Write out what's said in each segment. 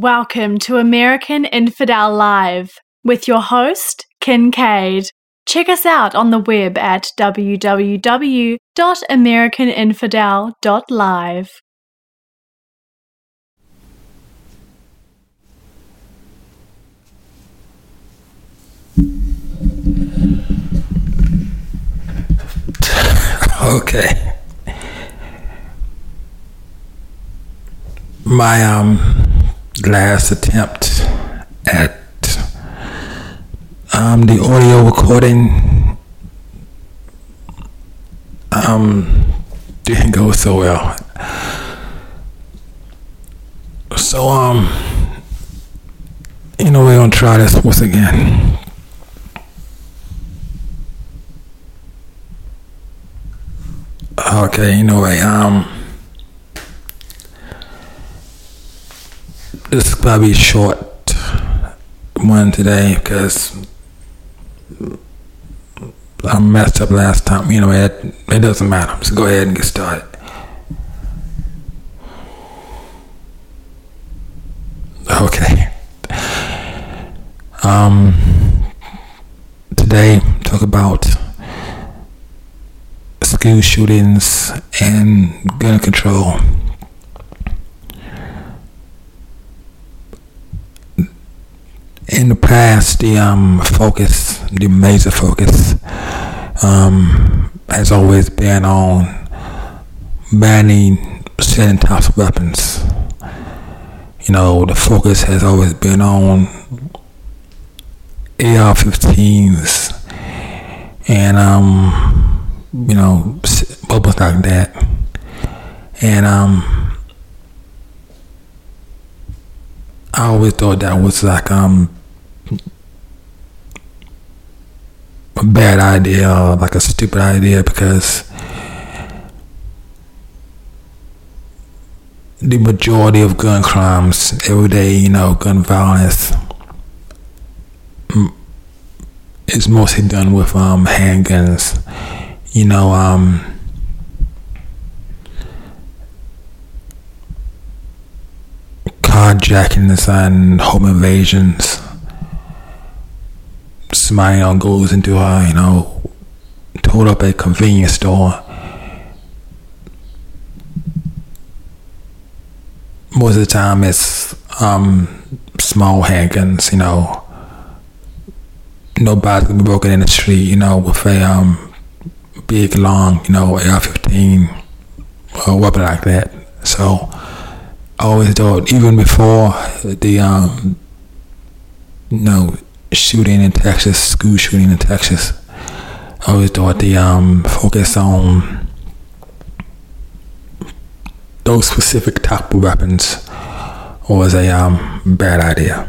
Welcome to American Infidel Live with your host, Kincaid. Check us out on the web at www.americaninfidel.live. Okay. My um last attempt at um the audio recording um didn't go so well. So um you know we're gonna try this once again. Okay, you anyway, um, this is probably a short one today because I messed up last time. You know, it, it doesn't matter. Let's go ahead and get started. Okay. Um, today, talk about school shootings and gun control. In the past, the um, focus, the major focus, um, has always been on banning certain types of weapons. You know, the focus has always been on AR-15s and um, you know, bubbles like that. And um, I always thought that was like um a bad idea or like a stupid idea because the majority of gun crimes every day, you know, gun violence is mostly done with um handguns you know, um, carjackings and home invasions. You goes into a, you know, hold up a convenience store. Most of the time it's um, small handguns, you know. Nobody's gonna be broken in the street, you know, with a um, big, long, you know, AR-15 or weapon like that. So I always thought, even before the, um, you know, shooting in Texas, school shooting in Texas, I always thought the um, focus on those specific type of weapons was a um, bad idea.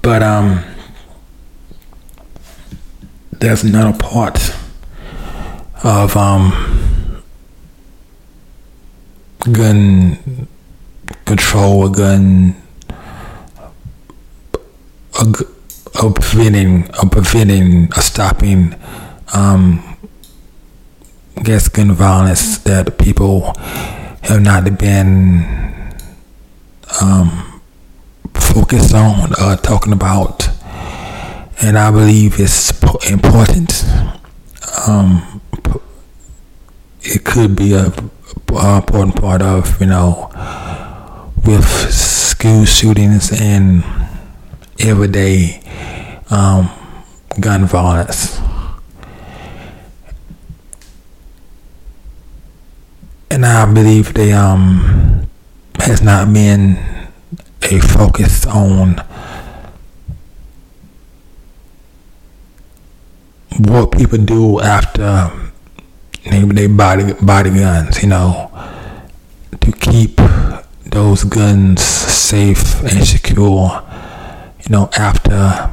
But um, there's another part of um, gun control, a gun, a, a preventing, a preventing, a stopping, um, I guess gun violence that people have not been um, focus on uh, talking about, and I believe it's important. Um, it could be a, a, important part of you know with school shootings and everyday um, gun violence. And I believe they um has not been a focus on what people do after they, they body body guns, you know, to keep those guns safe and secure, you know, after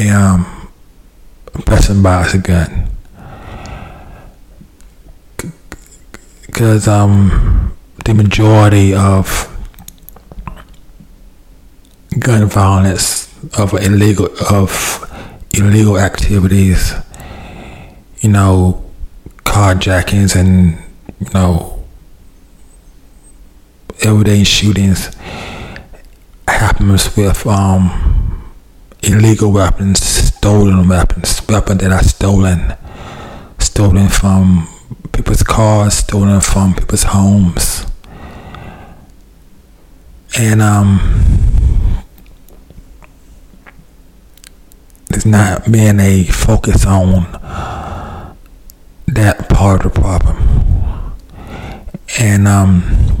a um, person buys a gun. Because um, the majority of gun violence, of illegal of illegal activities, you know, carjackings and you know everyday shootings happens with um, illegal weapons, stolen weapons, weapons that are stolen, stolen from people's cars, stolen from people's homes, and um, there's not being a focus on that part of the problem, and um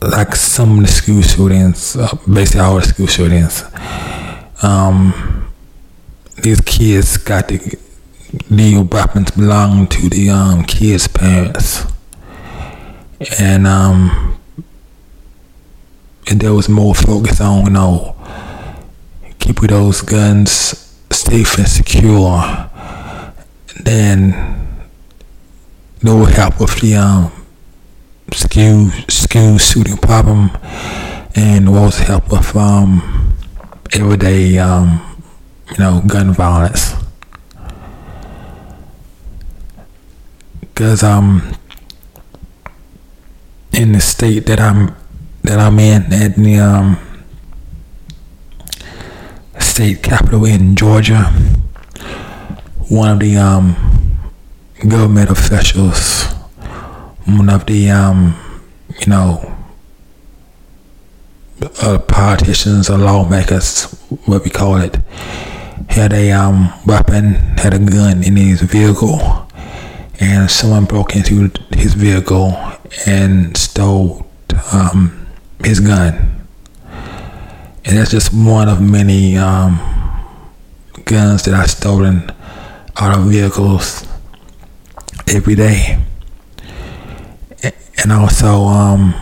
like some of the school shootings, uh, basically all the school shootings, um, these kids got the the weapons belong to the um, kids' parents, and um, and there was more focus on you know keeping those guns safe and secure. Than no help with the um school school shooting problem. And was help with um, everyday um, you know gun violence. Because um in the state that I'm that I'm in at the um, state capital in Georgia one of the um, government officials one of the um, you know uh, politicians or lawmakers, what we call it, had a um, weapon, had a gun in his vehicle, and someone broke into his vehicle and stole um, his gun. And that's just one of many um, guns that are stolen out of vehicles every day and also um,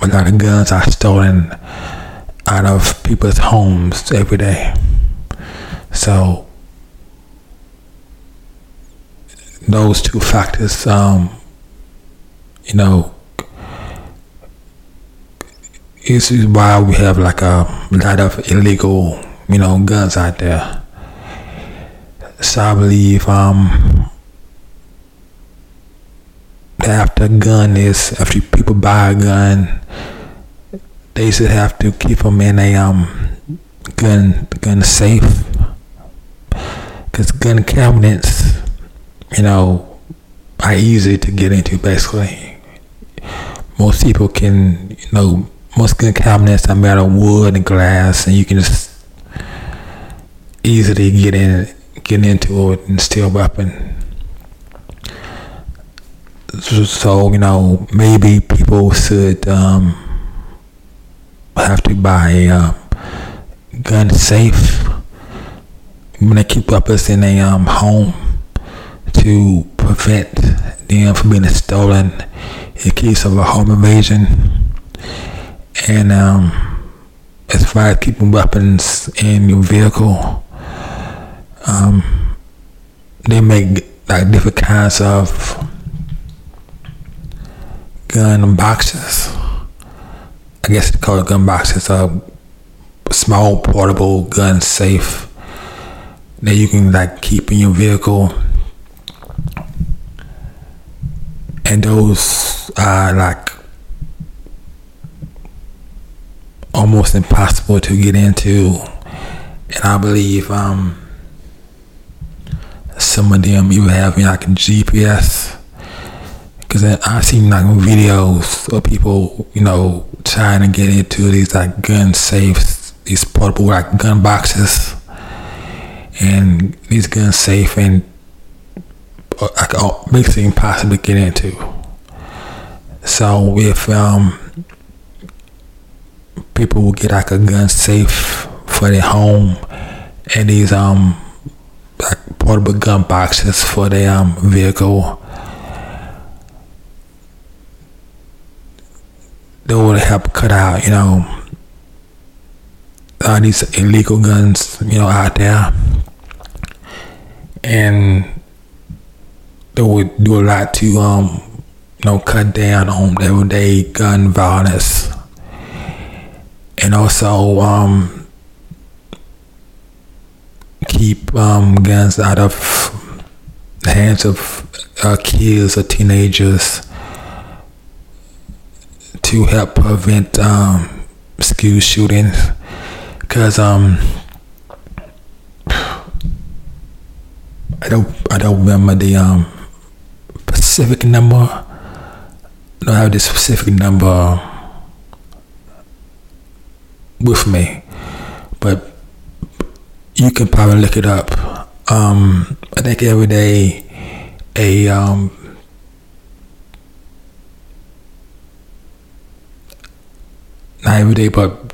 a lot of guns are stolen out of people's homes every day. So those two factors, um, you know, this is why we have like a lot of illegal, you know, guns out there. So I believe um, after a gun is after people buy a gun, they should have to keep them in a um gun gun safe. Cause gun cabinets, you know, are easy to get into. Basically, most people can, you know, most cabinets are made of wood and glass, and you can just easily get in, get into it and steal weapon so you know maybe people should um, have to buy a uh, gun safe when they keep weapons in a um, home to prevent them from being stolen in case of a home invasion and um, as far as keeping weapons in your vehicle um, they make like different kinds of gun boxes. I guess they call it gun boxes. A small portable gun safe that you can like keep in your vehicle. And those are like almost impossible to get into. And I believe um, some of them you have like a GPS Cause I've seen like videos of people, you know, trying to get into these like gun safes, these portable like gun boxes, and these gun safe and uh, like makes it impossible to get into. So if um people will get like a gun safe for their home and these um like portable gun boxes for their um vehicle They would help cut out, you know, all these illegal guns, you know, out there. And they would do a lot to, um, you know, cut down on everyday gun violence. And also, um, keep um, guns out of the hands of uh, kids or teenagers to help prevent um, school shootings because um, I don't I don't remember the um, specific number. I don't have the specific number with me, but you can probably look it up. Um, I think every day a um, not every day, but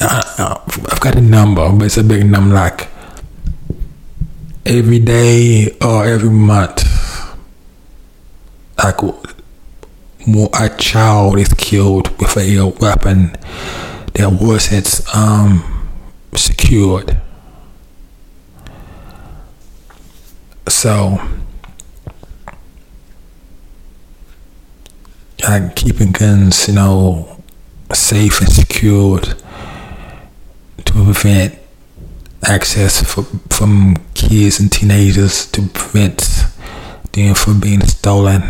I, I've got a number, but it's a big number, like every day or every month, like more a child is killed with a weapon that wasn't um, secured. So, like keeping guns, you know, safe and secured to prevent access for, from kids and teenagers to prevent them from being stolen.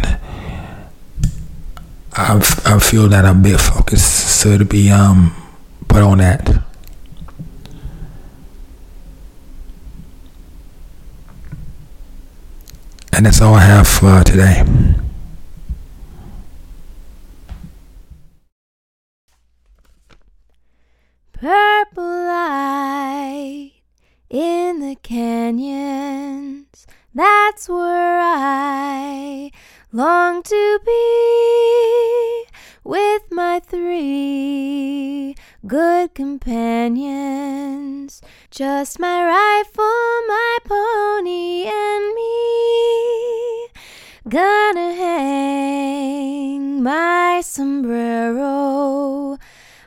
I I feel that I'm a bit focused, so to be um put on that. And that's all I have for uh, today. Purple light in the canyons, that's where I long to be with my three good companions. Just my rifle, my pony, and me. Gonna hang my sombrero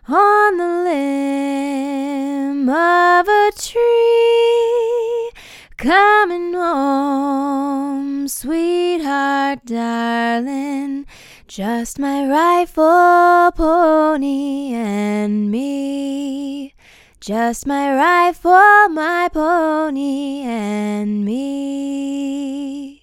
on the limb of a tree. Coming home, sweetheart, darling. Just my rifle, pony, and me. Just my rifle, my pony, and me.